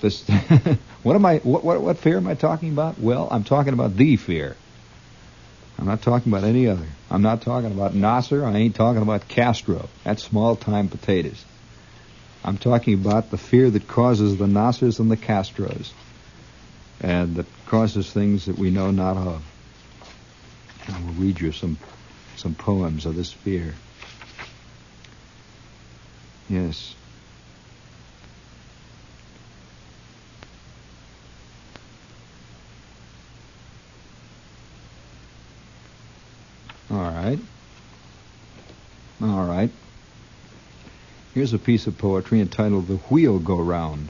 This, what am I? What, what what fear am I talking about? Well, I'm talking about the fear. I'm not talking about any other. I'm not talking about Nasser. I ain't talking about Castro. That's small time potatoes. I'm talking about the fear that causes the Nassers and the Castros, and that causes things that we know not of. I will read you some some poems of this fear. Yes. All right. All right. Here's a piece of poetry entitled The Wheel Go Round.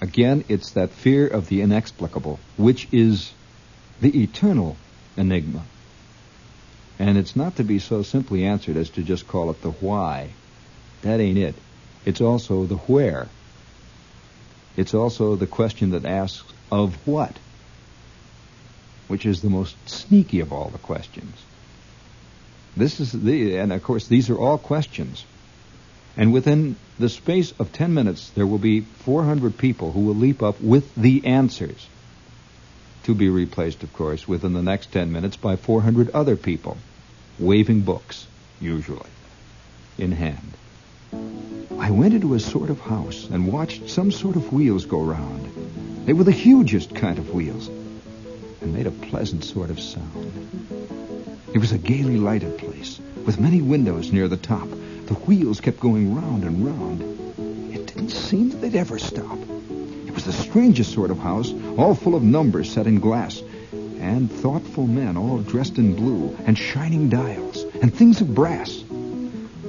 Again, it's that fear of the inexplicable, which is the eternal enigma. And it's not to be so simply answered as to just call it the why. That ain't it. It's also the where. It's also the question that asks, of what? Which is the most sneaky of all the questions. This is the, and of course, these are all questions. And within the space of 10 minutes, there will be 400 people who will leap up with the answers. To be replaced, of course, within the next 10 minutes by 400 other people, waving books, usually, in hand. I went into a sort of house and watched some sort of wheels go round. They were the hugest kind of wheels and made a pleasant sort of sound. It was a gaily lighted place with many windows near the top. The wheels kept going round and round. It didn't seem that they'd ever stop. It was the strangest sort of house, all full of numbers set in glass, and thoughtful men all dressed in blue, and shining dials, and things of brass.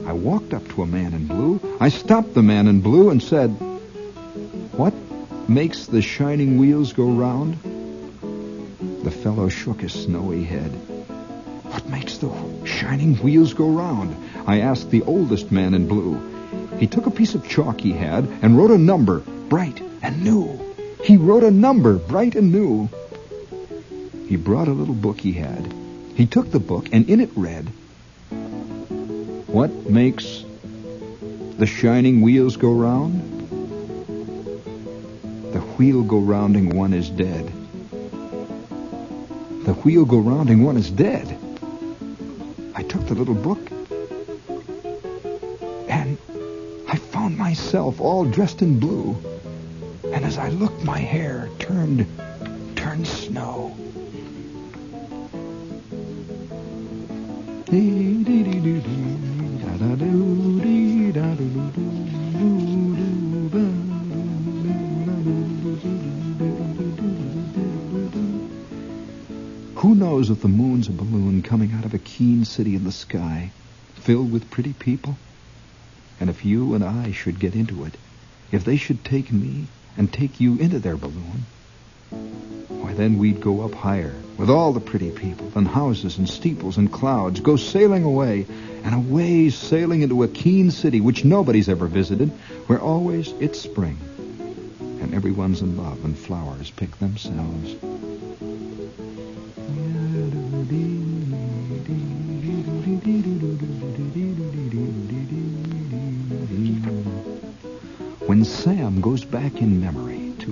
I walked up to a man in blue. I stopped the man in blue and said, What makes the shining wheels go round? The fellow shook his snowy head. What makes the shining wheels go round? I asked the oldest man in blue. He took a piece of chalk he had and wrote a number, bright and new. He wrote a number, bright and new. He brought a little book he had. He took the book and in it read, What makes the shining wheels go round? The wheel go rounding one is dead. The wheel go round and one is dead. I took the little book and I found myself all dressed in blue. And as I looked, my hair turned, turned snow. Knows the moon's a balloon coming out of a keen city in the sky, filled with pretty people? And if you and I should get into it, if they should take me and take you into their balloon, why then we'd go up higher with all the pretty people and houses and steeples and clouds, go sailing away and away sailing into a keen city which nobody's ever visited, where always it's spring everyone's in love and flowers pick themselves. When Sam goes back in memory to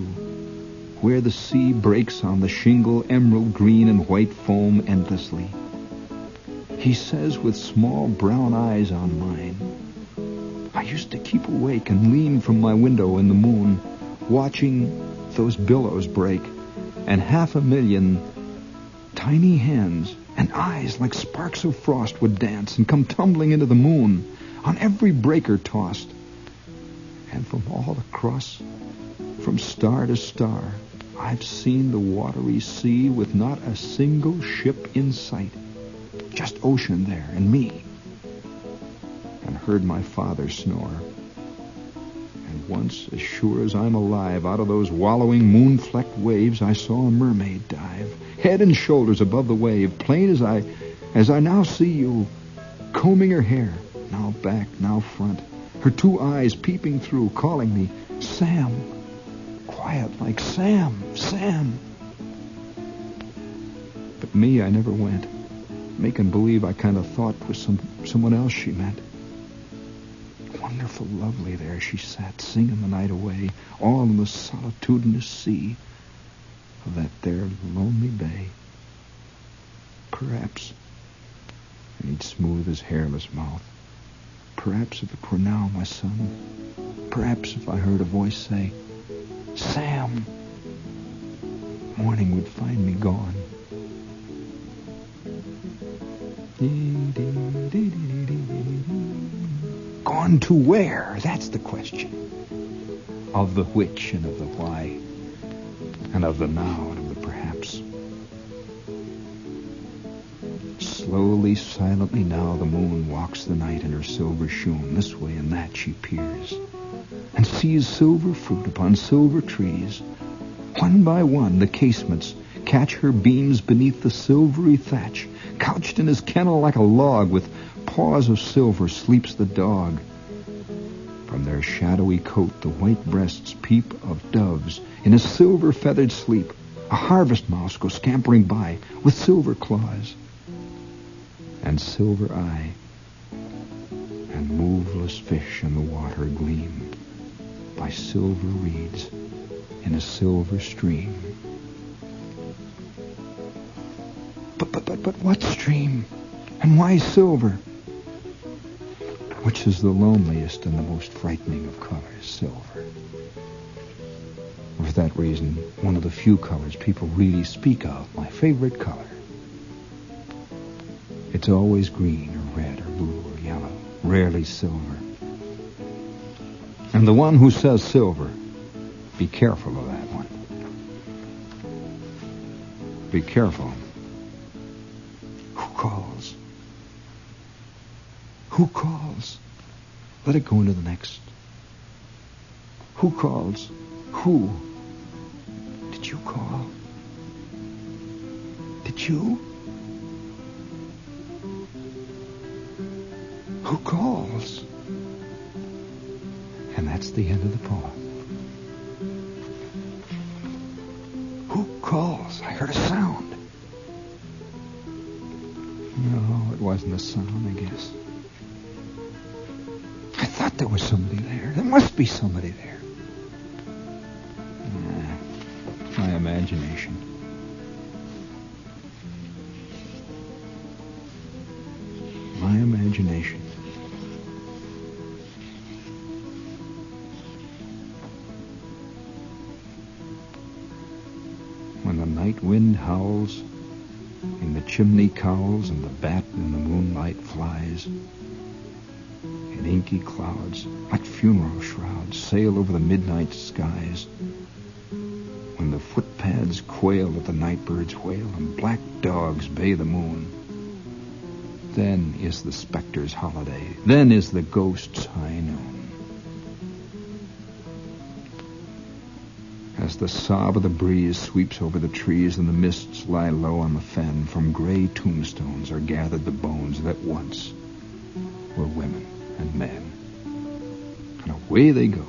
where the sea breaks on the shingle emerald green and white foam endlessly, he says with small brown eyes on mine, I used to keep awake and lean from my window in the moon, watching those billows break, and half a million tiny hands and eyes like sparks of frost would dance and come tumbling into the moon on every breaker tossed. And from all across, from star to star, I've seen the watery sea with not a single ship in sight. Just ocean there and me. And heard my father snore. And once, as sure as I'm alive, out of those wallowing moon-flecked waves, I saw a mermaid dive, head and shoulders above the wave, plain as I, as I now see you, combing her hair, now back, now front, her two eyes peeping through, calling me, Sam. Quiet like Sam, Sam. But me, I never went, making believe I kind of thought was some someone else she meant. Awful lovely there she sat, singing the night away, all in the solitudinous sea of that there lonely bay. Perhaps, and he'd smooth his hairless mouth, perhaps if it were now, my son, perhaps if I heard a voice say, Sam, morning would find me gone. Gone to where? That's the question. Of the which and of the why, and of the now and of the perhaps. Slowly, silently now the moon walks the night in her silver shoon. This way and that she peers, and sees silver fruit upon silver trees. One by one the casements catch her beams beneath the silvery thatch. Couched in his kennel like a log, with paws of silver, sleeps the dog. Shadowy coat the white breasts peep of doves in a silver feathered sleep. A harvest mouse goes scampering by with silver claws and silver eye, and moveless fish in the water gleam by silver reeds in a silver stream. But, but, but, but what stream? And why silver? Which is the loneliest and the most frightening of colors? Silver. For that reason, one of the few colors people really speak of, my favorite color. It's always green or red or blue or yellow, rarely silver. And the one who says silver, be careful of that one. Be careful. Who calls? Who calls? Let it go into the next. Who calls? Who? Did you call? Did you? Who calls? Be somebody there. Nah, my imagination. My imagination. When the night wind howls, and the chimney cowls, and the bat in the moonlight flies, and inky clouds, like funeral shrouds, sail over the midnight skies, when the footpads quail at the nightbird's wail, and black dogs bay the moon, then is the specter's holiday, then is the ghost's high noon. As the sob of the breeze sweeps over the trees and the mists lie low on the fen, from gray tombstones are gathered the bones that once were women and men. And away they go,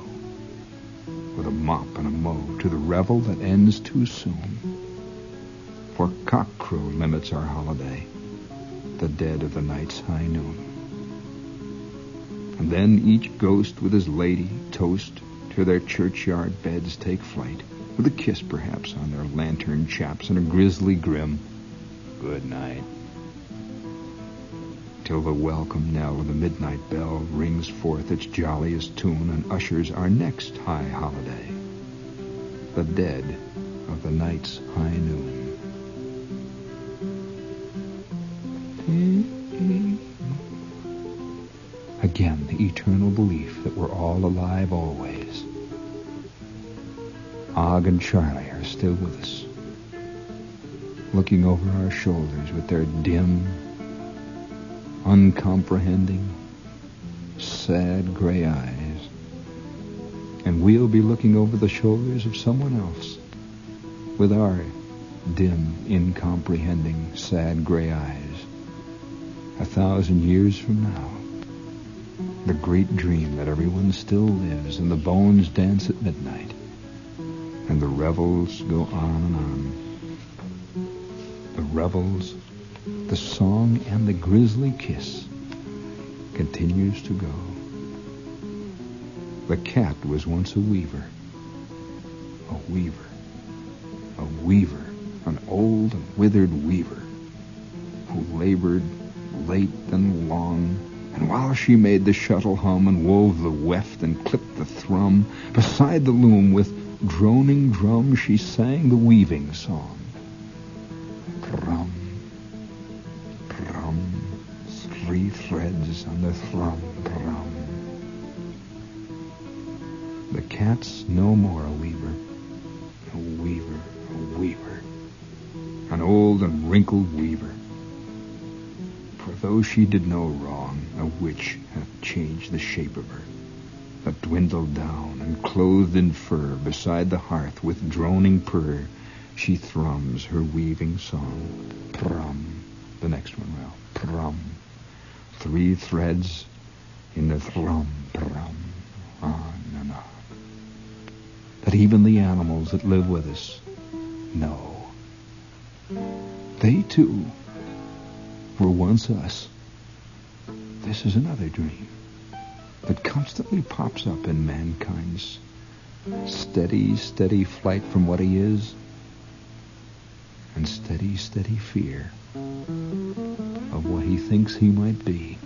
with a mop and a mow, to the revel that ends too soon. For cockcrow limits our holiday, the dead of the night's high noon. And then each ghost with his lady toast to their churchyard beds take flight, with a kiss perhaps on their lantern chaps and a grisly grim good night. Till the welcome knell of the midnight bell rings forth its jolliest tune and ushers our next high holiday, the dead of the night's high noon. Again, the eternal belief that we're all alive always. Og and Charlie are still with us, looking over our shoulders with their dim, uncomprehending, sad gray eyes. And we'll be looking over the shoulders of someone else with our dim, incomprehending, sad gray eyes a thousand years from now. The great dream that everyone still lives and the bones dance at midnight and the revels go on and on. The revels, the song, and the grisly kiss continues to go. The cat was once a weaver. A weaver. A weaver. An old and withered weaver who labored late and long. And while she made the shuttle hum and wove the weft and clipped the thrum, beside the loom with droning drum she sang the weaving song. Threads on the thrum, drum. The cat's no more a weaver, a weaver, a weaver, an old and wrinkled weaver. For though she did no wrong, a witch hath changed the shape of her, that dwindled down, and clothed in fur, beside the hearth with droning purr, she thrums her weaving song. Prum. The next one, well, prum. Three threads in the thrum, thrum, On and on. That even the animals that live with us know. They too were once us. This is another dream that constantly pops up in mankind's steady, steady flight from what he is and steady, steady fear he thinks he might be.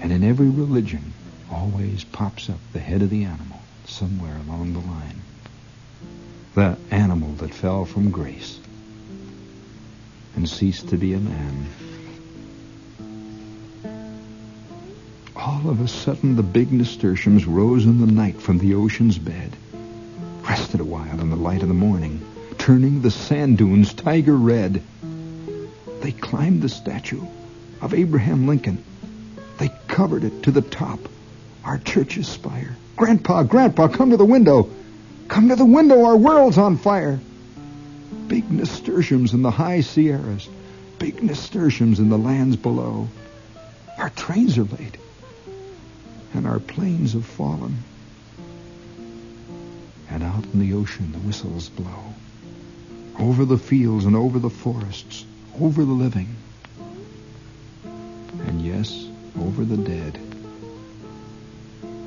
And in every religion always pops up the head of the animal somewhere along the line. The animal that fell from grace and ceased to be a man. All of a sudden, the big nasturtiums rose in the night from the ocean's bed, rested a while in the light of the morning, turning the sand dunes tiger red. They climbed the statue of Abraham Lincoln. They covered it to the top, our church's spire. Grandpa, Grandpa, come to the window. Come to the window, our world's on fire big nasturtiums in the high Sierras, big nasturtiums in the lands below. Our trains are late, and our planes have fallen. And out in the ocean, the whistles blow. Over the fields and over the forests, over the living. And yes, over the dead.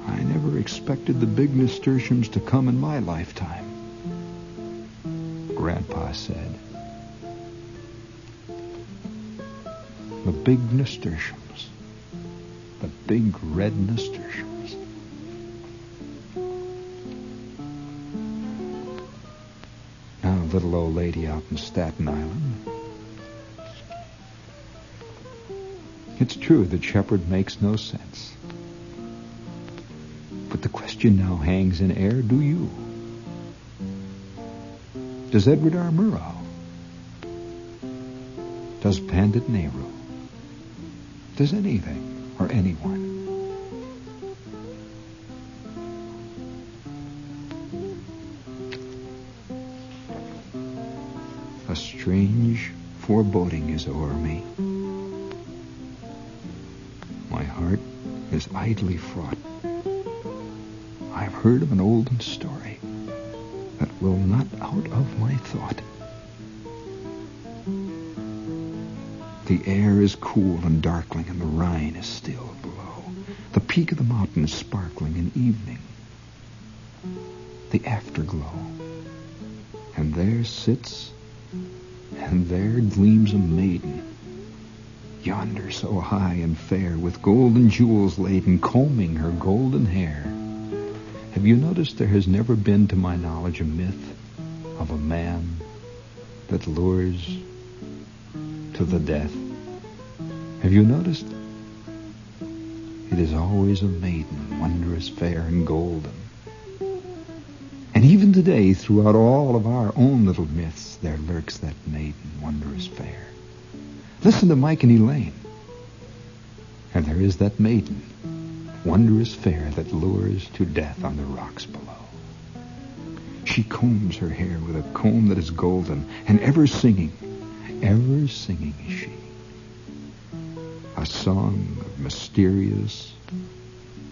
I never expected the big nasturtiums to come in my lifetime. Grandpa said. The big nasturtiums. The big red nasturtiums. Now, little old lady out in Staten Island. It's true that Shepherd makes no sense. But the question now hangs in air, do you? Does Edward R. Murrow? Does Pandit Nehru? Does anything or anyone? A strange foreboding is o'er me. Idly fraught. I've heard of an olden story that will not out of my thought. The air is cool and darkling, and the Rhine is still below. The peak of the mountain is sparkling in evening. The afterglow. And there sits, and there gleams a maiden, so high and fair, with golden jewels laden, combing her golden hair. Have you noticed there has never been, to my knowledge, a myth of a man that lures to the death? Have you noticed? It is always a maiden, wondrous fair and golden. And even today, throughout all of our own little myths, there lurks that maiden, wondrous fair. Listen to Mike and Elaine. And there is that maiden, wondrous fair that lures to death on the rocks below. She combs her hair with a comb that is golden, and ever singing, ever singing is she. A song of mysterious,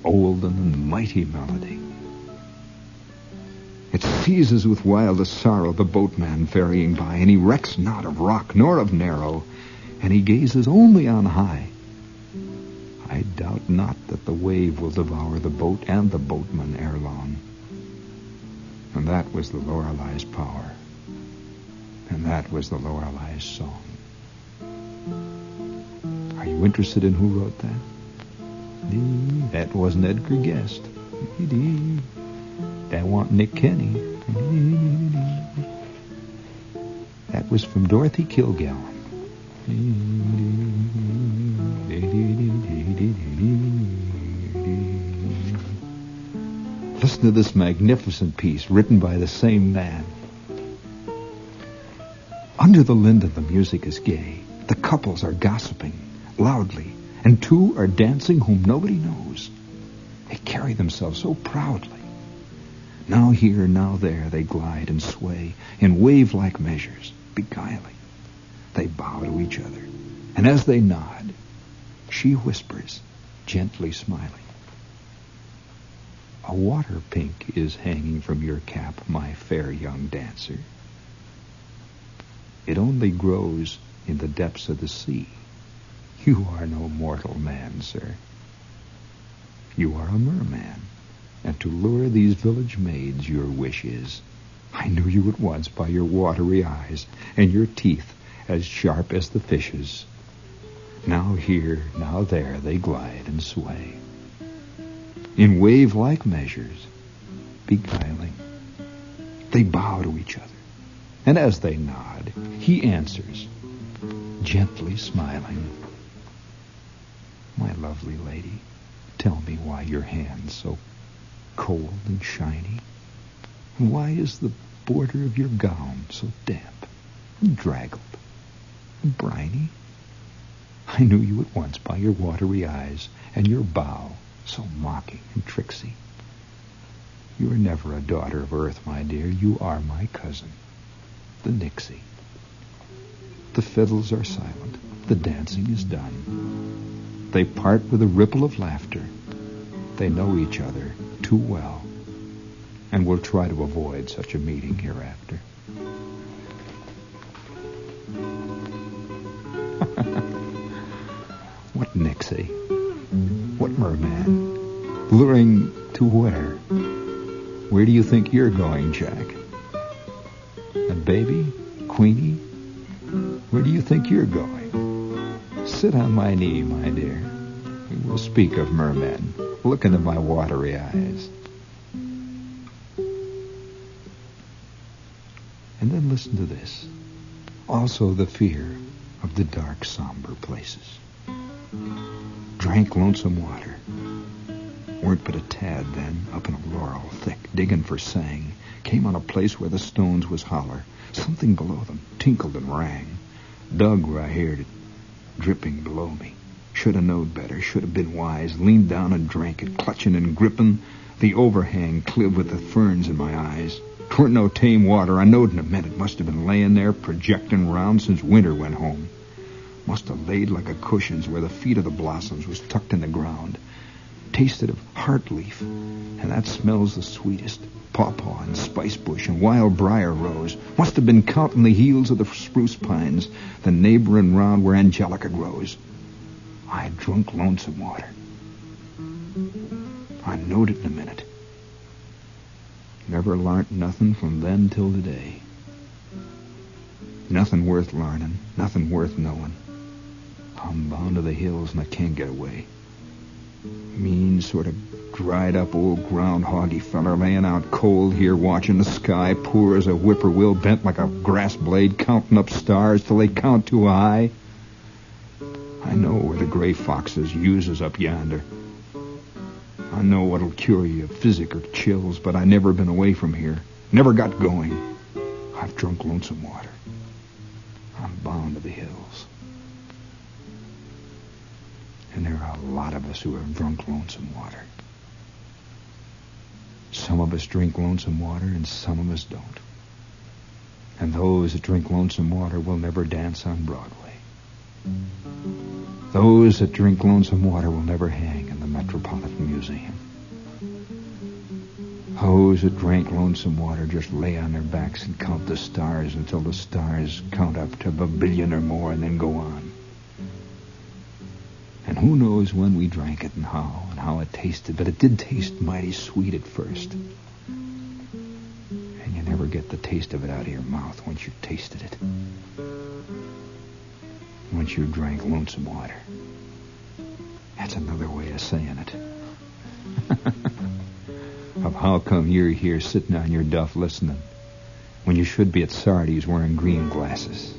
olden, and mighty melody. It seizes with wildest sorrow the boatman ferrying by, and he recks not of rock nor of narrow, and he gazes only on high I doubt not that the wave will devour the boat and the boatman ere long. And that was the Lorelei's power. And that was the Lorelei's song. Are you interested in who wrote that? That wasn't Edgar Guest. That wasn't Nick Kenny. That was from Dorothy Kilgallen. Listen to this magnificent piece written by the same man. Under the linden, the music is gay. The couples are gossiping loudly, and two are dancing whom nobody knows. They carry themselves so proudly. Now here, now there, they glide and sway in wave-like measures, beguiling. They bow to each other, and as they nod, she whispers, gently smiling. A water pink is hanging from your cap, my fair young dancer. It only grows in the depths of the sea. You are no mortal man, sir. You are a merman, and to lure these village maids your wish is. I knew you at once by your watery eyes and your teeth as sharp as the fishes. Now here, now there they glide and sway in wave-like measures, beguiling. They bow to each other, and as they nod, he answers, gently smiling. My lovely lady, tell me why your hand's so cold and shiny, and why is the border of your gown so damp and draggled and briny? I knew you at once by your watery eyes and your bow so mocking and tricksy. You are never a daughter of Earth, my dear. You are my cousin, the Nixie. The fiddles are silent. The dancing is done. They part with a ripple of laughter. They know each other too well and will try to avoid such a meeting hereafter. what Nixie? Merman? Luring to where? Where do you think you're going, Jack? A baby? Queenie? Where do you think you're going? Sit on my knee, my dear. We will speak of mermen. Look into my watery eyes. And then listen to this. Also the fear of the dark, somber places drank lonesome water. Weren't but a tad then, up in a laurel thick, digging for sang. Came on a place where the stones was holler. Something below them tinkled and rang. Dug where I heard it, dripping below me. Should have knowed better, should have been wise. Leaned down and drank it, clutching and gripping the overhang cliv with the ferns in my eyes. Twarn't no tame water, I knowed in a minute. Must have been laying there, projecting round since winter went home. Must have laid like a cushions where the feet of the blossoms was tucked in the ground. Tasted of heart leaf, and that smells the sweetest. Pawpaw and spice bush and wild briar rose. Must have been counting the heels of the spruce pines, the neighboring round where angelica grows. I drunk lonesome water. I knowed it in a minute. Never learnt nothing from then till today. Nothing worth learning, nothing worth knowing. I'm bound to the hills and I can't get away. Mean, sort of dried up old groundhoggy feller laying out cold here watching the sky, poor as a whippoorwill bent like a grass blade, counting up stars till they count too high. I know where the gray foxes uses up yonder. I know what'll cure you of physic or chills, but I never been away from here. Never got going. I've drunk lonesome water. I'm bound to the hills. And there are a lot of us who have drunk lonesome water. Some of us drink lonesome water and some of us don't. And those that drink lonesome water will never dance on Broadway. Those that drink lonesome water will never hang in the Metropolitan Museum. Those that drank lonesome water just lay on their backs and count the stars until the stars count up to a billion or more and then go on. And who knows when we drank it and how and how it tasted, but it did taste mighty sweet at first. And you never get the taste of it out of your mouth once you've tasted it. Once you drank lonesome water. That's another way of saying it. of how come you're here sitting on your duff listening when you should be at Sardi's wearing green glasses.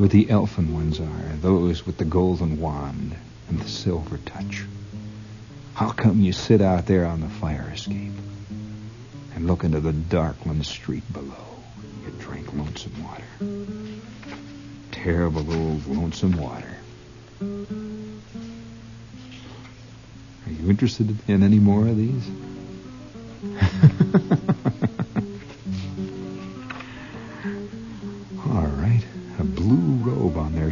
Where the elfin ones are, those with the golden wand and the silver touch. How come you sit out there on the fire escape and look into the darkling street below? You drink lonesome water. Terrible old lonesome water. Are you interested in any more of these?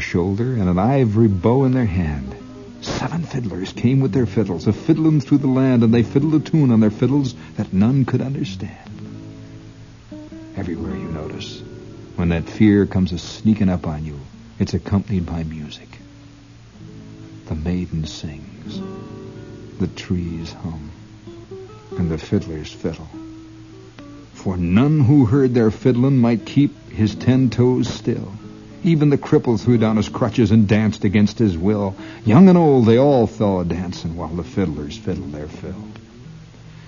shoulder and an ivory bow in their hand. Seven fiddlers came with their fiddles, a fiddling through the land, and they fiddled a tune on their fiddles that none could understand. Everywhere you notice, when that fear comes a sneaking up on you, it's accompanied by music. The maiden sings, the trees hum, and the fiddlers fiddle. For none who heard their fiddling might keep his ten toes still. Even the cripple threw down his crutches and danced against his will. Young and old, they all fell a dancing while the fiddlers fiddled their fill.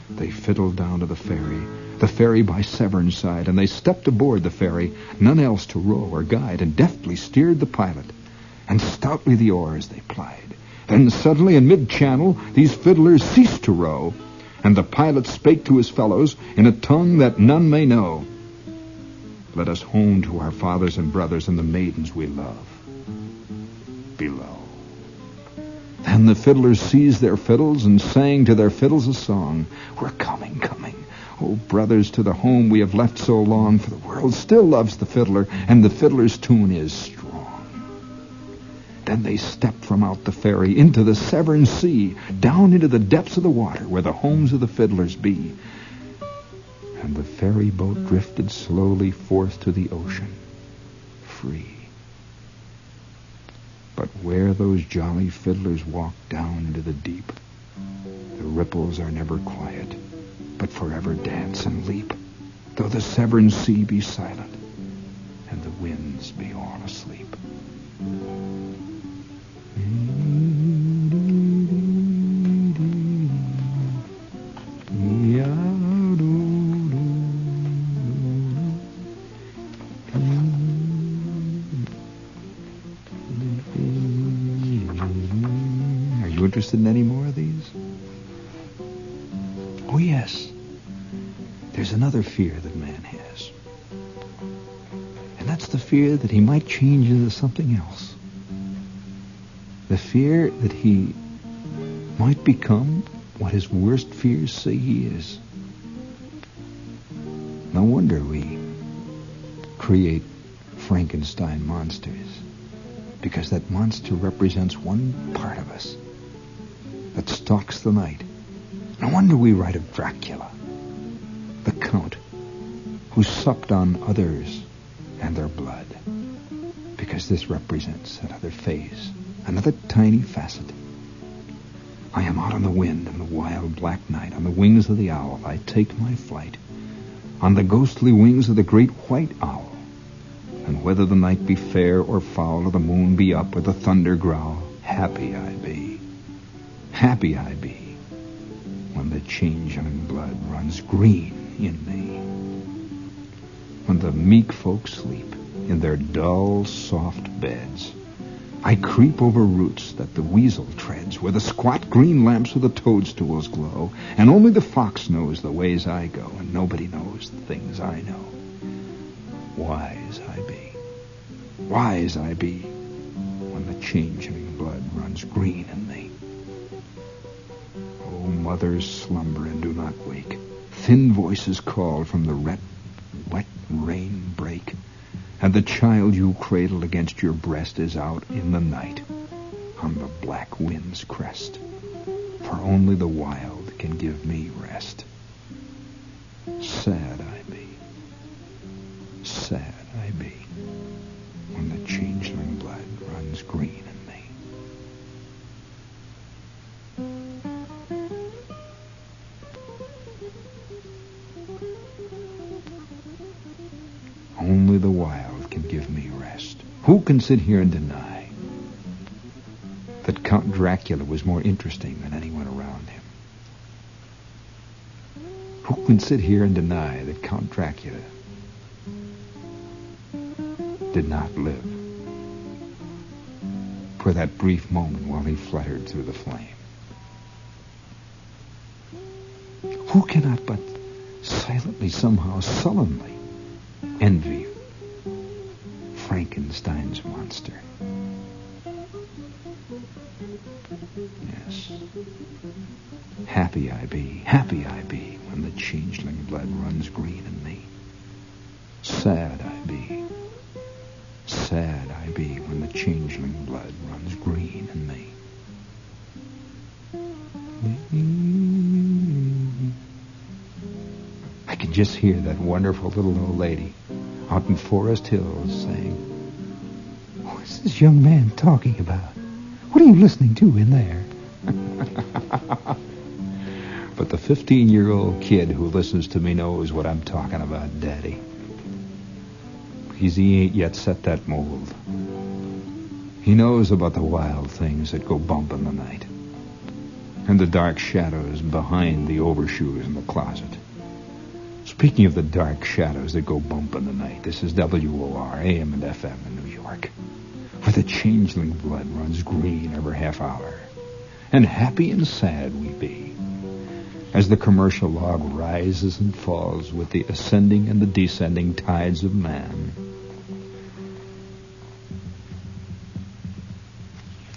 They fiddled down to the ferry, the ferry by Severn side, and they stepped aboard the ferry, none else to row or guide, and deftly steered the pilot, and stoutly the oars they plied. Then suddenly in mid-channel these fiddlers ceased to row, and the pilot spake to his fellows in a tongue that none may know. Let us home to our fathers and brothers and the maidens we love below. Then the fiddlers seized their fiddles and sang to their fiddles a song. We're coming, coming. Oh, brothers, to the home we have left so long, for the world still loves the fiddler, and the fiddler's tune is strong. Then they stepped from out the ferry into the Severn Sea, down into the depths of the water where the homes of the fiddlers be and the ferry boat mm. drifted slowly forth to the ocean, free. But where those jolly fiddlers walk down into the deep, the ripples are never quiet, but forever dance and leap, though the Severn sea be silent and the winds be all asleep. Interested in any more of these? Oh, yes. There's another fear that man has. And that's the fear that he might change into something else. The fear that he might become what his worst fears say he is. No wonder we create Frankenstein monsters. Because that monster represents one part of us stalks the night. No wonder we write of Dracula, the Count, who supped on others and their blood, because this represents another phase, another tiny facet. I am out on the wind in the wild black night, on the wings of the owl, I take my flight, on the ghostly wings of the great white owl. And whether the night be fair or foul, or the moon be up, or the thunder growl, happy I be Happy I be when the changeling blood runs green in me. When the meek folk sleep in their dull, soft beds, I creep over roots that the weasel treads, where the squat green lamps of the toadstools glow, and only the fox knows the ways I go, and nobody knows the things I know. Wise I be, wise I be, when the changeling blood runs green mothers slumber and do not wake. Thin voices call from the wet, wet rain break. And the child you cradled against your breast is out in the night on the black wind's crest. For only the wild can give me rest. The wild can give me rest? Who can sit here and deny that Count Dracula was more interesting than anyone around him? Who can sit here and deny that Count Dracula did not live for that brief moment while he fluttered through the flame? Who cannot but silently, somehow, sullenly envy Frankenstein's monster? Yes. Happy I be, happy I be, when the changeling blood runs green in me. Sad I be, sad I be, when the changeling blood runs green in me. I can just hear that wonderful little old lady Forest Hills saying, What's this young man talking about? What are you listening to in there? but the 15 year old kid who listens to me knows what I'm talking about, Daddy. Because he ain't yet set that mold. He knows about the wild things that go bump in the night and the dark shadows behind the overshoes in the closet. Speaking of the dark shadows that go bump in the night, this is WOR, AM and FM in New York, where the changeling blood runs green every half hour. And happy and sad we be, as the commercial log rises and falls with the ascending and the descending tides of man.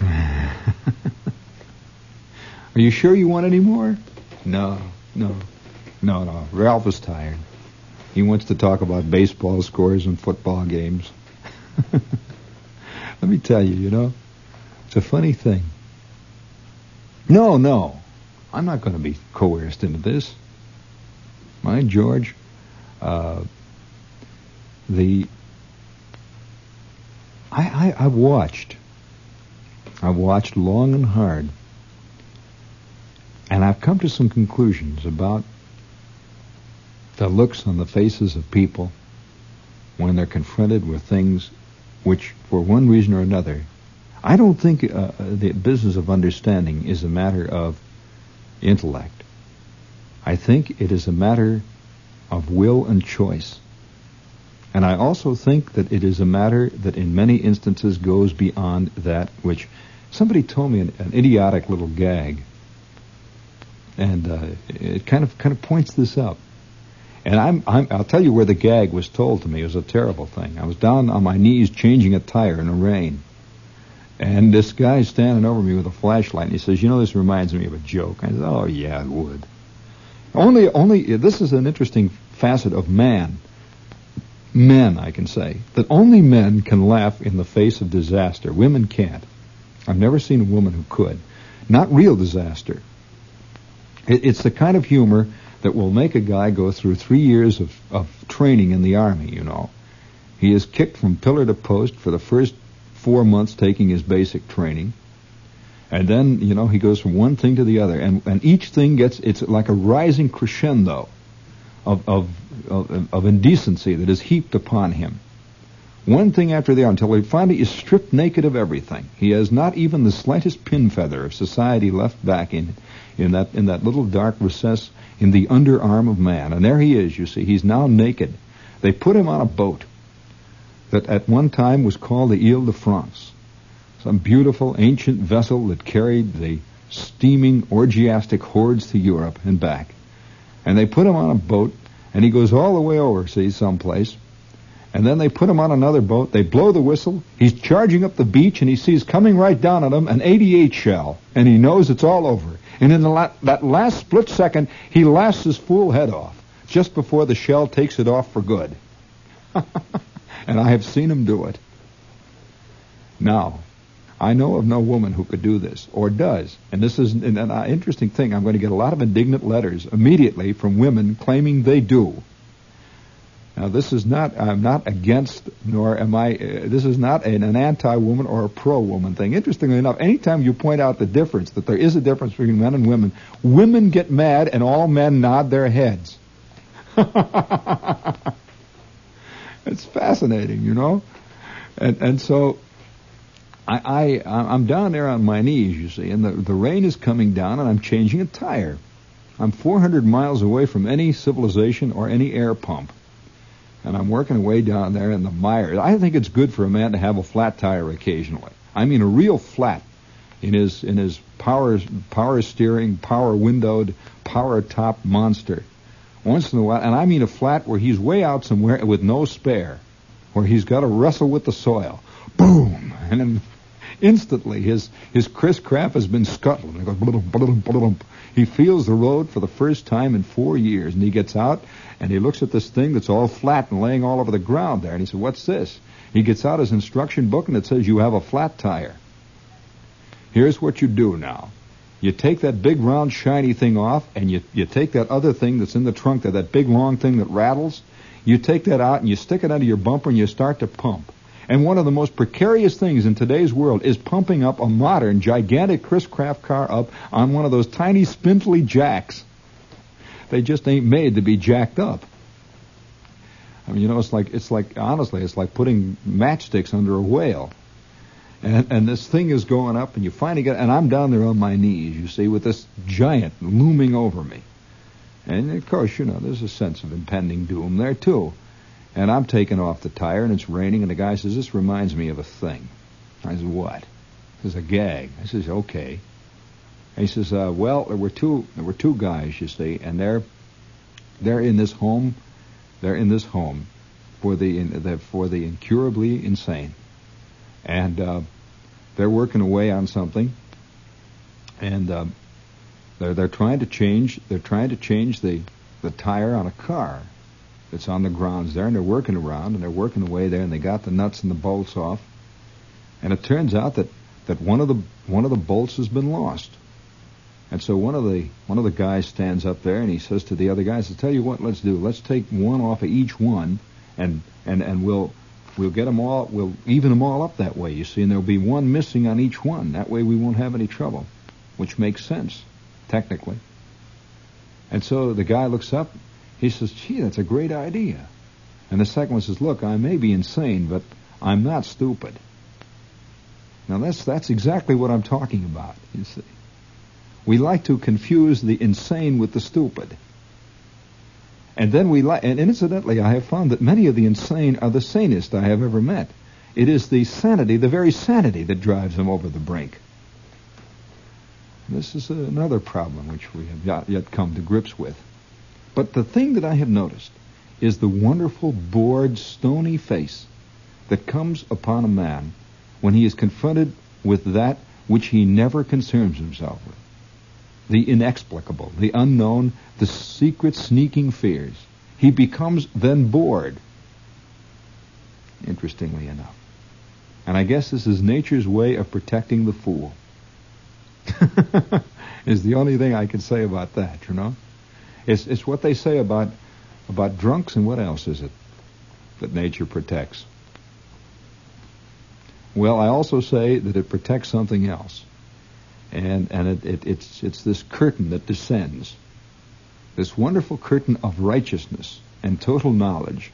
Are you sure you want any more? No, no, no, no. Ralph is tired. He wants to talk about baseball scores and football games. Let me tell you, you know, it's a funny thing. No, no, I'm not going to be coerced into this. Mind George, uh, the I, I I watched. I've watched long and hard and I've come to some conclusions about the looks on the faces of people when they're confronted with things which, for one reason or another, I don't think uh, the business of understanding is a matter of intellect. I think it is a matter of will and choice. And I also think that it is a matter that in many instances goes beyond that which somebody told me an, an idiotic little gag and uh, it kind of kind of points this up. And I'm, I'm I'll tell you where the gag was told to me. It was a terrible thing. I was down on my knees changing a tire in the rain, and this guy's standing over me with a flashlight, and he says, "You know, this reminds me of a joke." I said, "Oh yeah, it would." Only, only this is an interesting facet of man. Men, I can say that only men can laugh in the face of disaster. Women can't. I've never seen a woman who could. Not real disaster, it's the kind of humor that will make a guy go through three years of, of training in the army, you know. He is kicked from pillar to post for the first four months taking his basic training. And then, you know, he goes from one thing to the other. And, and each thing gets, it's like a rising crescendo of, of, of, of indecency that is heaped upon him. One thing after the other until he finally is stripped naked of everything. He has not even the slightest pin feather of society left back in in that in that little dark recess in the underarm of man. And there he is, you see. He's now naked. They put him on a boat that at one time was called the Ile de France, some beautiful ancient vessel that carried the steaming orgiastic hordes to Europe and back. And they put him on a boat, and he goes all the way overseas someplace. And then they put him on another boat. They blow the whistle. He's charging up the beach, and he sees coming right down at him an 88 shell, and he knows it's all over. And in la- that last split second, he laughs his fool head off just before the shell takes it off for good. and I have seen him do it. Now, I know of no woman who could do this, or does. And this is an, an uh, interesting thing. I'm going to get a lot of indignant letters immediately from women claiming they do. Now, this is not, I'm not against, nor am I, uh, this is not an, an anti-woman or a pro-woman thing. Interestingly enough, anytime you point out the difference, that there is a difference between men and women, women get mad and all men nod their heads. it's fascinating, you know. And and so I, I I'm down there on my knees, you see, and the the rain is coming down, and I'm changing a tire. I'm 400 miles away from any civilization or any air pump, and I'm working away down there in the mire. I think it's good for a man to have a flat tire occasionally. I mean, a real flat in his in his power power steering, power windowed, power top monster. Once in a while, and I mean a flat where he's way out somewhere with no spare, where he's got to wrestle with the soil. Boom, and then instantly his his Chris Craft has been scuttled. He goes, he feels the road for the first time in four years, and he gets out and he looks at this thing that's all flat and laying all over the ground there, and he said, "What's this?" He gets out his instruction book and it says you have a flat tire. Here's what you do now. You take that big round shiny thing off and you, you take that other thing that's in the trunk there, that big long thing that rattles, you take that out and you stick it under your bumper and you start to pump. And one of the most precarious things in today's world is pumping up a modern, gigantic Chris Craft car up on one of those tiny spindly jacks. They just ain't made to be jacked up. I mean, you know, it's like it's like honestly, it's like putting matchsticks under a whale and and this thing is going up, and you finally get, and I'm down there on my knees, you see, with this giant looming over me, and of course, you know, there's a sense of impending doom there too, and I'm taking off the tire, and it's raining, and the guy says, "This reminds me of a thing." I said, "What?" He says, "A gag." I says, "Okay." And he says, uh, "Well, there were two, there were two guys, you see, and they're they're in this home, they're in this home for the for the incurably insane." and uh, they're working away on something, and uh, they're they're trying to change they're trying to change the the tire on a car that's on the grounds there, and they're working around and they're working away there, and they got the nuts and the bolts off, and it turns out that that one of the one of the bolts has been lost. And so one of the one of the guys stands up there and he says to the other guys, "I tell you what, let's do. Let's take one off of each one, and and and we'll We'll get them all, we'll even them all up that way, you see, and there'll be one missing on each one. That way we won't have any trouble, which makes sense, technically. And so the guy looks up, he says, gee, that's a great idea. And the second one says, look, I may be insane, but I'm not stupid. Now that's, that's exactly what I'm talking about, you see. We like to confuse the insane with the stupid. And then we like, and incidentally, I have found that many of the insane are the sanest I have ever met. It is the sanity, the very sanity, that drives them over the brink. This is another problem which we have yet come to grips with. But the thing that I have noticed is the wonderful, bored, stony face that comes upon a man when he is confronted with that which he never concerns himself with the inexplicable, the unknown, the secret sneaking fears. He becomes then bored. Interestingly enough. And I guess this is nature's way of protecting the fool. is the only thing I can say about that, you know? It's, it's what they say about, about drunks and what else is it that nature protects? Well, I also say that it protects something else. And and it, it, it's it's this curtain that descends, this wonderful curtain of righteousness and total knowledge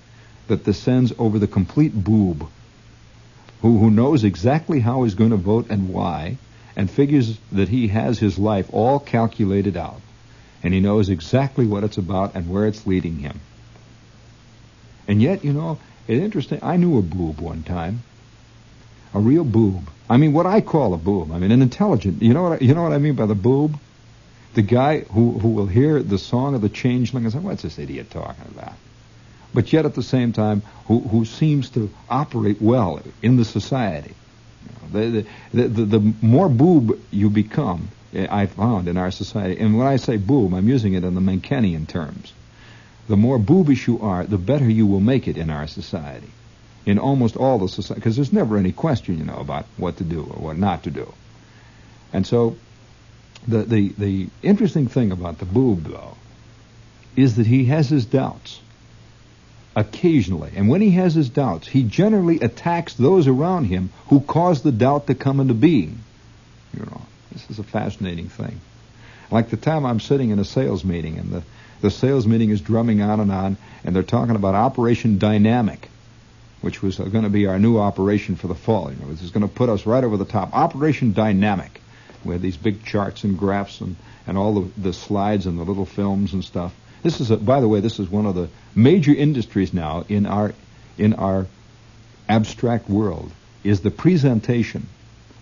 that descends over the complete boob, who who knows exactly how he's going to vote and why, and figures that he has his life all calculated out, and he knows exactly what it's about and where it's leading him. And yet, you know, it's interesting. I knew a boob one time, a real boob I mean, what I call a boob. I mean, an intelligent. You know what? I, you know what I mean by the boob? The guy who who will hear the song of the changeling and say, "What's this idiot talking about?" But yet, at the same time, who who seems to operate well in the society. The, the, the the more boob you become, Eh, I found in our society, and when I say boob, I'm using it in the Menckian terms. The more boobish you are, the better you will make it in our society in almost all the society, because there's never any question, you know, about what to do or what not to do. And so, the the the interesting thing about the boob, though, is that he has his doubts occasionally, and when he has his doubts, he generally attacks those around him who cause the doubt to come into being. You this is a fascinating thing. Like the time I'm sitting in a sales meeting, and the the sales meeting is drumming on and on, and they're talking about Operation Dynamic which was uh, going to be our new operation for the fall. You know, this is going to put us right over the top. Operation Dynamic. We had these big charts and graphs and, and all the, the slides and the little films and stuff. This is, a, by the way, this is one of the major industries now in our in our abstract world is the presentation,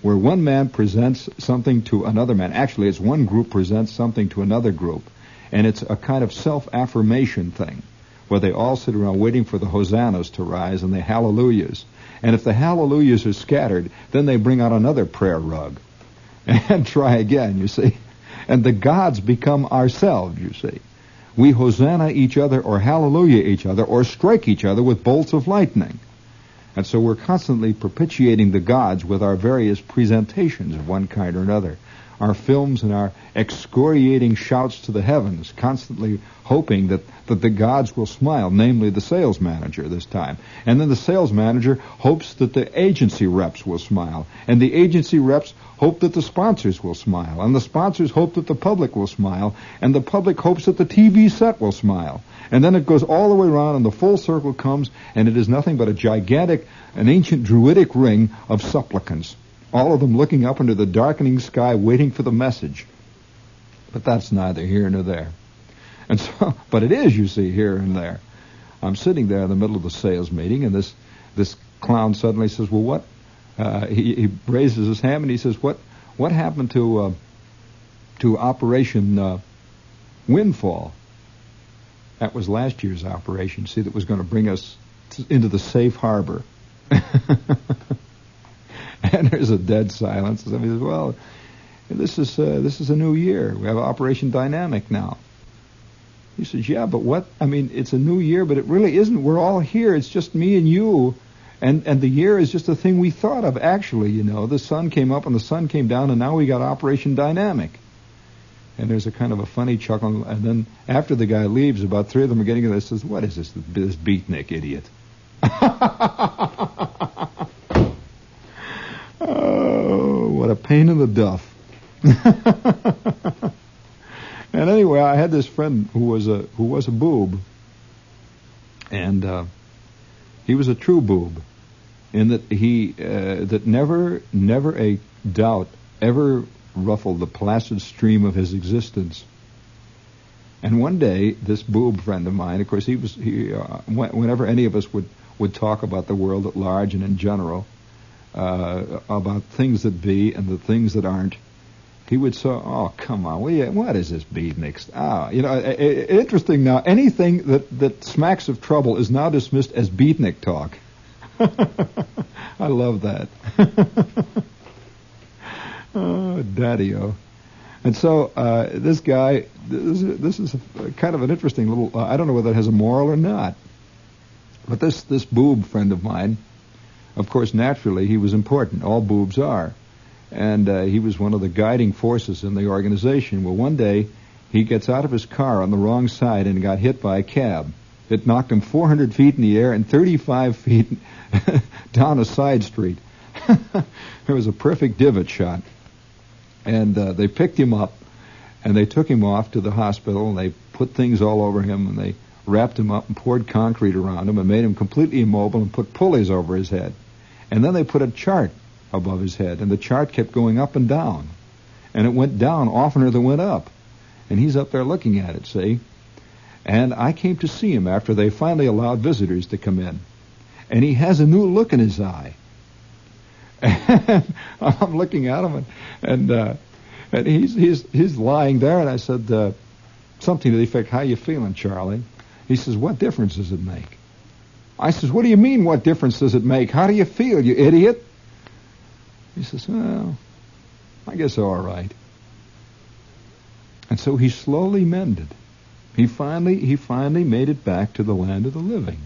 where one man presents something to another man. Actually, it's one group presents something to another group, and it's a kind of self-affirmation thing, where they all sit around waiting for the hosannas to rise and the hallelujahs. And if the hallelujahs are scattered, then they bring out another prayer rug and try again, you see. And the gods become ourselves, you see. We hosanna each other or hallelujah each other or strike each other with bolts of lightning. And so we're constantly propitiating the gods with our various presentations of one kind or another our films and our excoriating shouts to the heavens, constantly hoping that, that the gods will smile, namely the sales manager this time. And then the sales manager hopes that the agency reps will smile. And the agency reps hope that the sponsors will smile. And the sponsors hope that the public will smile. And the public hopes that the TV set will smile. And then it goes all the way around and the full circle comes and it is nothing but a gigantic, an ancient druidic ring of supplicants all of them looking up into the darkening sky waiting for the message. But that's neither here nor there. And so, but it is, you see, here and there. I'm sitting there in the middle of the sales meeting, and this this clown suddenly says, "Well, what?" Uh, he, he raises his hand and he says, "What? What happened to uh, to Operation uh, Windfall?" That was last year's operation. See, that was going to bring us into the safe harbor. and there's a dead silence. Somebody says, "Well, this is uh, this is a new year. We have Operation Dynamic now." He says, "Yeah, but what? I mean, it's a new year, but it really isn't. We're all here. It's just me and you." And and the year is just a thing we thought of. Actually, you know, the sun came up and the sun came down, and now we got Operation Dynamic. And there's a kind of a funny chuckle. And then after the guy leaves, about three of them are getting in together. Says, "What is this? This beatnik idiot." Oh, what a pain in the duff. and anyway, I had this friend who was a who was a boob, and uh, he was a true boob, in that he uh, that never never a doubt ever ruffled the placid stream of his existence. And one day, this boob friend of mine, of course, he was he uh, whenever any of us would would talk about the world at large and in general uh, about things that be and the things that aren't, he would say, "Oh, come on, what is this beatnik? Ah, you know, interesting. Now, anything that that smacks of trouble is now dismissed as beatnik talk. I love that. oh, daddy-o. And so uh, this guy, this, this is a, kind of an interesting little. Uh, I don't know whether it has a moral or not, but this this boob friend of mine of course, naturally, he was important. All boobs are. And uh, he was one of the guiding forces in the organization. Well, one day, he gets out of his car on the wrong side and got hit by a cab. It knocked him 400 feet in the air and 35 feet down a side street. it was a perfect divot shot. And uh, they picked him up and they took him off to the hospital and they put things all over him and they wrapped him up and poured concrete around him and made him completely immobile and put pulleys over his head. And then they put a chart above his head, and the chart kept going up and down. And it went down oftener than went up. And he's up there looking at it, see? And I came to see him after they finally allowed visitors to come in. And he has a new look in his eye. And I'm looking at him, and and, uh, and he's he's he's lying there, and I said uh, something to the effect, "How you feeling, Charlie?" He says, "What difference does it make?" I says, what do you mean, what difference does it make? How do you feel, you idiot? He says, well, I guess all right. And so he slowly mended. He finally, he finally made it back to the land of the living.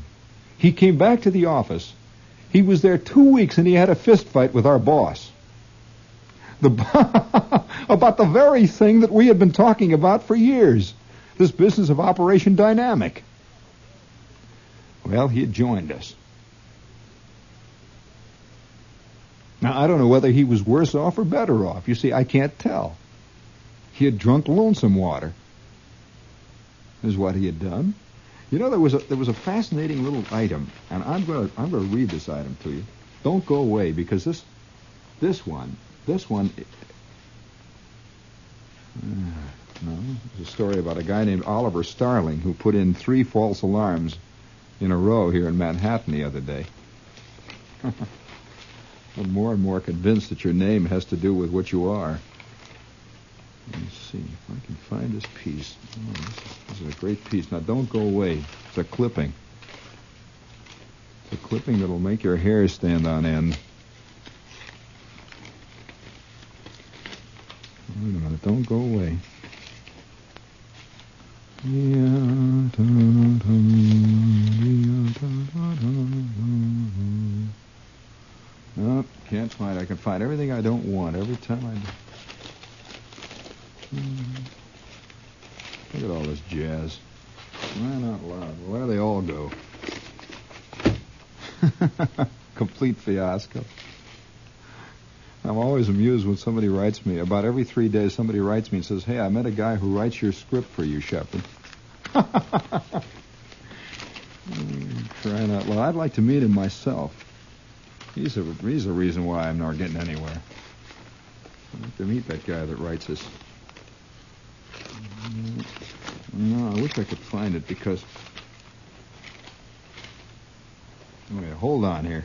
He came back to the office. He was there two weeks and he had a fist fight with our boss. The, about the very thing that we had been talking about for years. This business of Operation Dynamic. Well, he had joined us. Now, I don't know whether he was worse off or better off. You see, I can't tell. He had drunk lonesome water, is what he had done. You know, there was a there was a fascinating little item, and I'm gonna I'm gonna read this item to you. Don't go away because this this one this one. Uh, no, it's a story about a guy named Oliver Starling who put in three false alarms in a row here in Manhattan the other day. I'm more and more convinced that your name has to do with what you are. Let me see if I can find this piece. Oh, this, is, a great piece. Now, don't go away. It's a clipping. It's a clipping that'll make your hair stand on end. Wait a minute. Don't go away. Nope, can't find. I can find everything I don't want every time I. Hmm. Look at all this jazz. Man out loud. Where they all go? Complete fiasco. I'm always amused when somebody writes me. About every three days, somebody writes me and says, "Hey, I met a guy who writes your script for you, Shepherd." Trying out loud. I'd like to meet him myself. He's a he's a reason why I'm not getting anywhere. I'd like to meet that guy that writes this. No, I wish I could find it because. Wait, hold on here.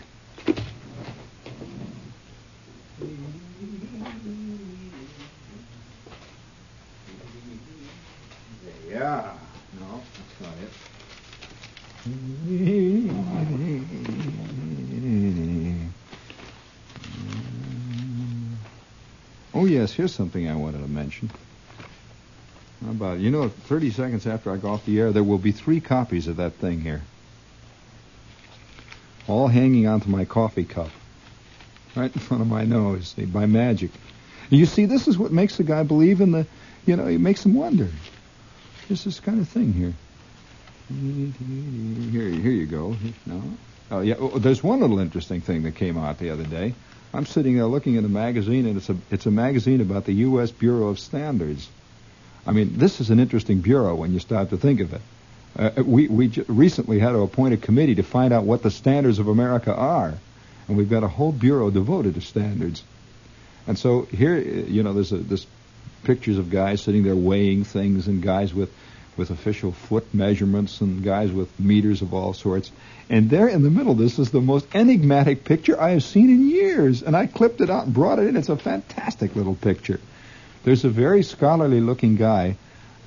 Yeah. No, that's not it. Oh, yes, here's something I wanted to mention. About, you know, 30 seconds after I go off the air, there will be three copies of that thing here. All hanging onto my coffee cup. Right in front of my nose, see, by magic. You see, this is what makes the guy believe in the, you know, it makes him wonder. There's this kind of thing here. Here, here you go. No. Oh yeah. Oh, there's one little interesting thing that came out the other day. I'm sitting there looking at a magazine, and it's a it's a magazine about the U.S. Bureau of Standards. I mean, this is an interesting bureau when you start to think of it. Uh, we we j- recently had to appoint a committee to find out what the standards of America are, and we've got a whole bureau devoted to standards. And so here, you know, there's a, this pictures of guys sitting there weighing things, and guys with with official foot measurements, and guys with meters of all sorts. And there in the middle, this is the most enigmatic picture I have seen in years. And I clipped it out and brought it in. It's a fantastic little picture. There's a very scholarly looking guy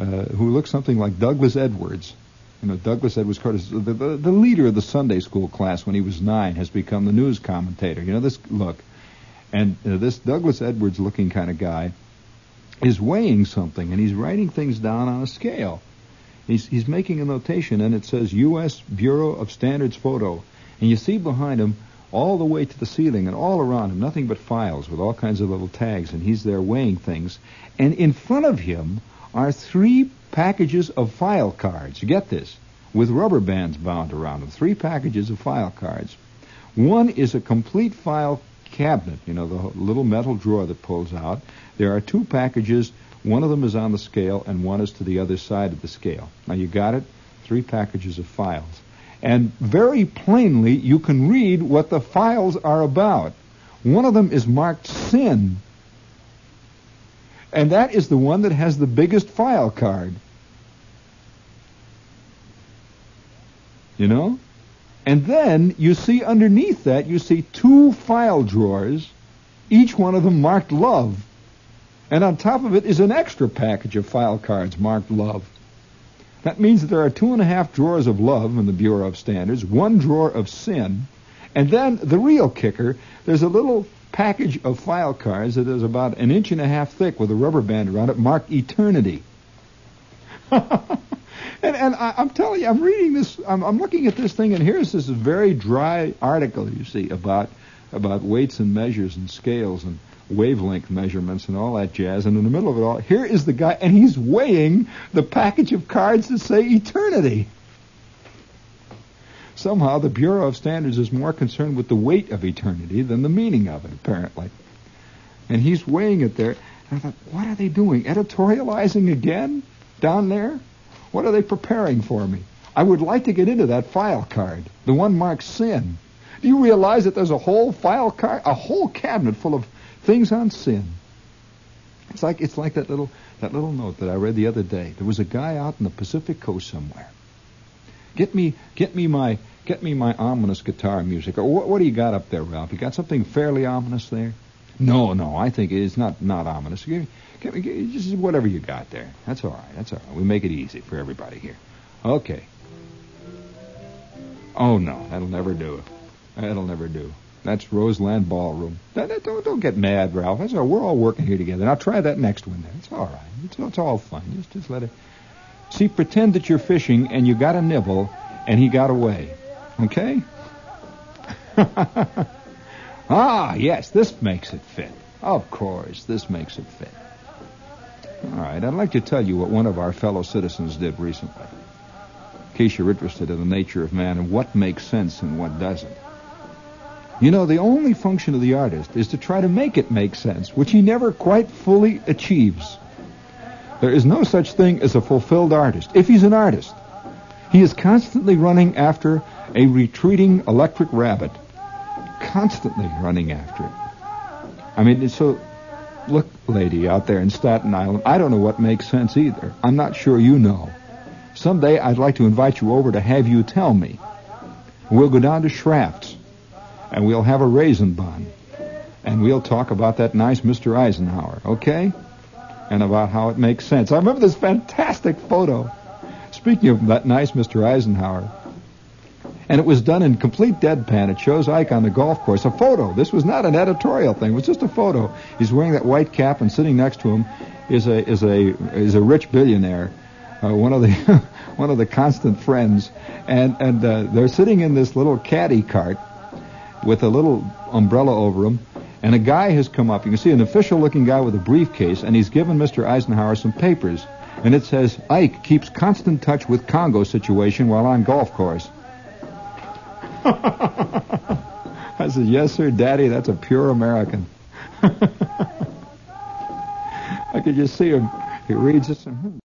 uh, who looks something like Douglas Edwards. You know, Douglas Edwards Curtis, the, the, the leader of the Sunday school class when he was nine, has become the news commentator. You know, this look. And uh, this Douglas Edwards looking kind of guy is weighing something and he's writing things down on a scale. He's, he's making a notation and it says U.S. Bureau of Standards photo. And you see behind him all the way to the ceiling and all around him nothing but files with all kinds of little tags and he's there weighing things. And in front of him are three packages of file cards. Get this. With rubber bands bound around them. Three packages of file cards. One is a complete file cabinet, you know, the little metal drawer that pulls out. There are two packages. One of them is on the scale, and one is to the other side of the scale. Now, you got it? Three packages of files. And very plainly, you can read what the files are about. One of them is marked sin. And that is the one that has the biggest file card. You know? And then you see underneath that, you see two file drawers, each one of them marked love. And on top of it is an extra package of file cards marked love. That means that there are two and a half drawers of love in the Bureau of Standards, one drawer of sin, and then the real kicker, there's a little package of file cards that is about an inch and a half thick with a rubber band around it marked eternity. And, and I, am telling you, I'm reading this, I'm, I'm, looking at this thing, and here's this very dry article, you see, about about weights and measures and scales and wavelength measurements and all that jazz. And in the middle of it all, here is the guy, and he's weighing the package of cards that say eternity. Somehow the Bureau of Standards is more concerned with the weight of eternity than the meaning of it, apparently. And he's weighing it there. And I thought, what are they doing? Editorializing again down there? What are they preparing for me? I would like to get into that file card, the one marked sin. Do you realize that there's a whole file card, a whole cabinet full of things on sin? It's like it's like that little that little note that I read the other day. There was a guy out in the Pacific Coast somewhere. Get me get me my get me my ominous guitar music. Or what, what do you got up there, Ralph? You got something fairly ominous there? No, no, I think it's not not ominous. Give me, just whatever you got there. That's all right. That's all right. We make it easy for everybody here. Okay. Oh no, that'll never do. That'll never do. That's Roseland Ballroom. That, don't, don't get mad, Ralph. That's all, we're all working here together. Now try that next one. There. It's all right. It's, it's all fun. Just just let it. See, pretend that you're fishing and you got a nibble, and he got away. Okay? ah, yes, this makes it fit. Of course, this makes it fit. All right, I'd like to tell you what one of our fellow citizens did recently. In case you're interested in the nature of man and what makes sense and what doesn't. You know, the only function of the artist is to try to make it make sense, which he never quite fully achieves. There is no such thing as a fulfilled artist. If he's an artist, he is constantly running after a retreating electric rabbit. Constantly running after it. I mean, so, look, lady out there in Staten Island, I don't know what makes sense either. I'm not sure you know. Someday I'd like to invite you over to have you tell me. We'll go down to Schrafft's and we'll have a raisin bun. And we'll talk about that nice Mr. Eisenhower, okay? And about how it makes sense. I remember this fantastic photo. Speaking of that nice Mr. Eisenhower, and it was done in complete deadpan. It shows Ike on the golf course. A photo. This was not an editorial thing. It was just a photo. He's wearing that white cap, and sitting next to him is a is a is a rich billionaire, uh, one of the one of the constant friends, and and uh, they're sitting in this little caddy cart with a little umbrella over him, and a guy has come up. You can see an official-looking guy with a briefcase, and he's given Mr. Eisenhower some papers, and it says Ike keeps constant touch with Congo situation while on golf course. I said, yes, sir, Daddy, that's a pure American. I could just see him. He reads this and. Hmm.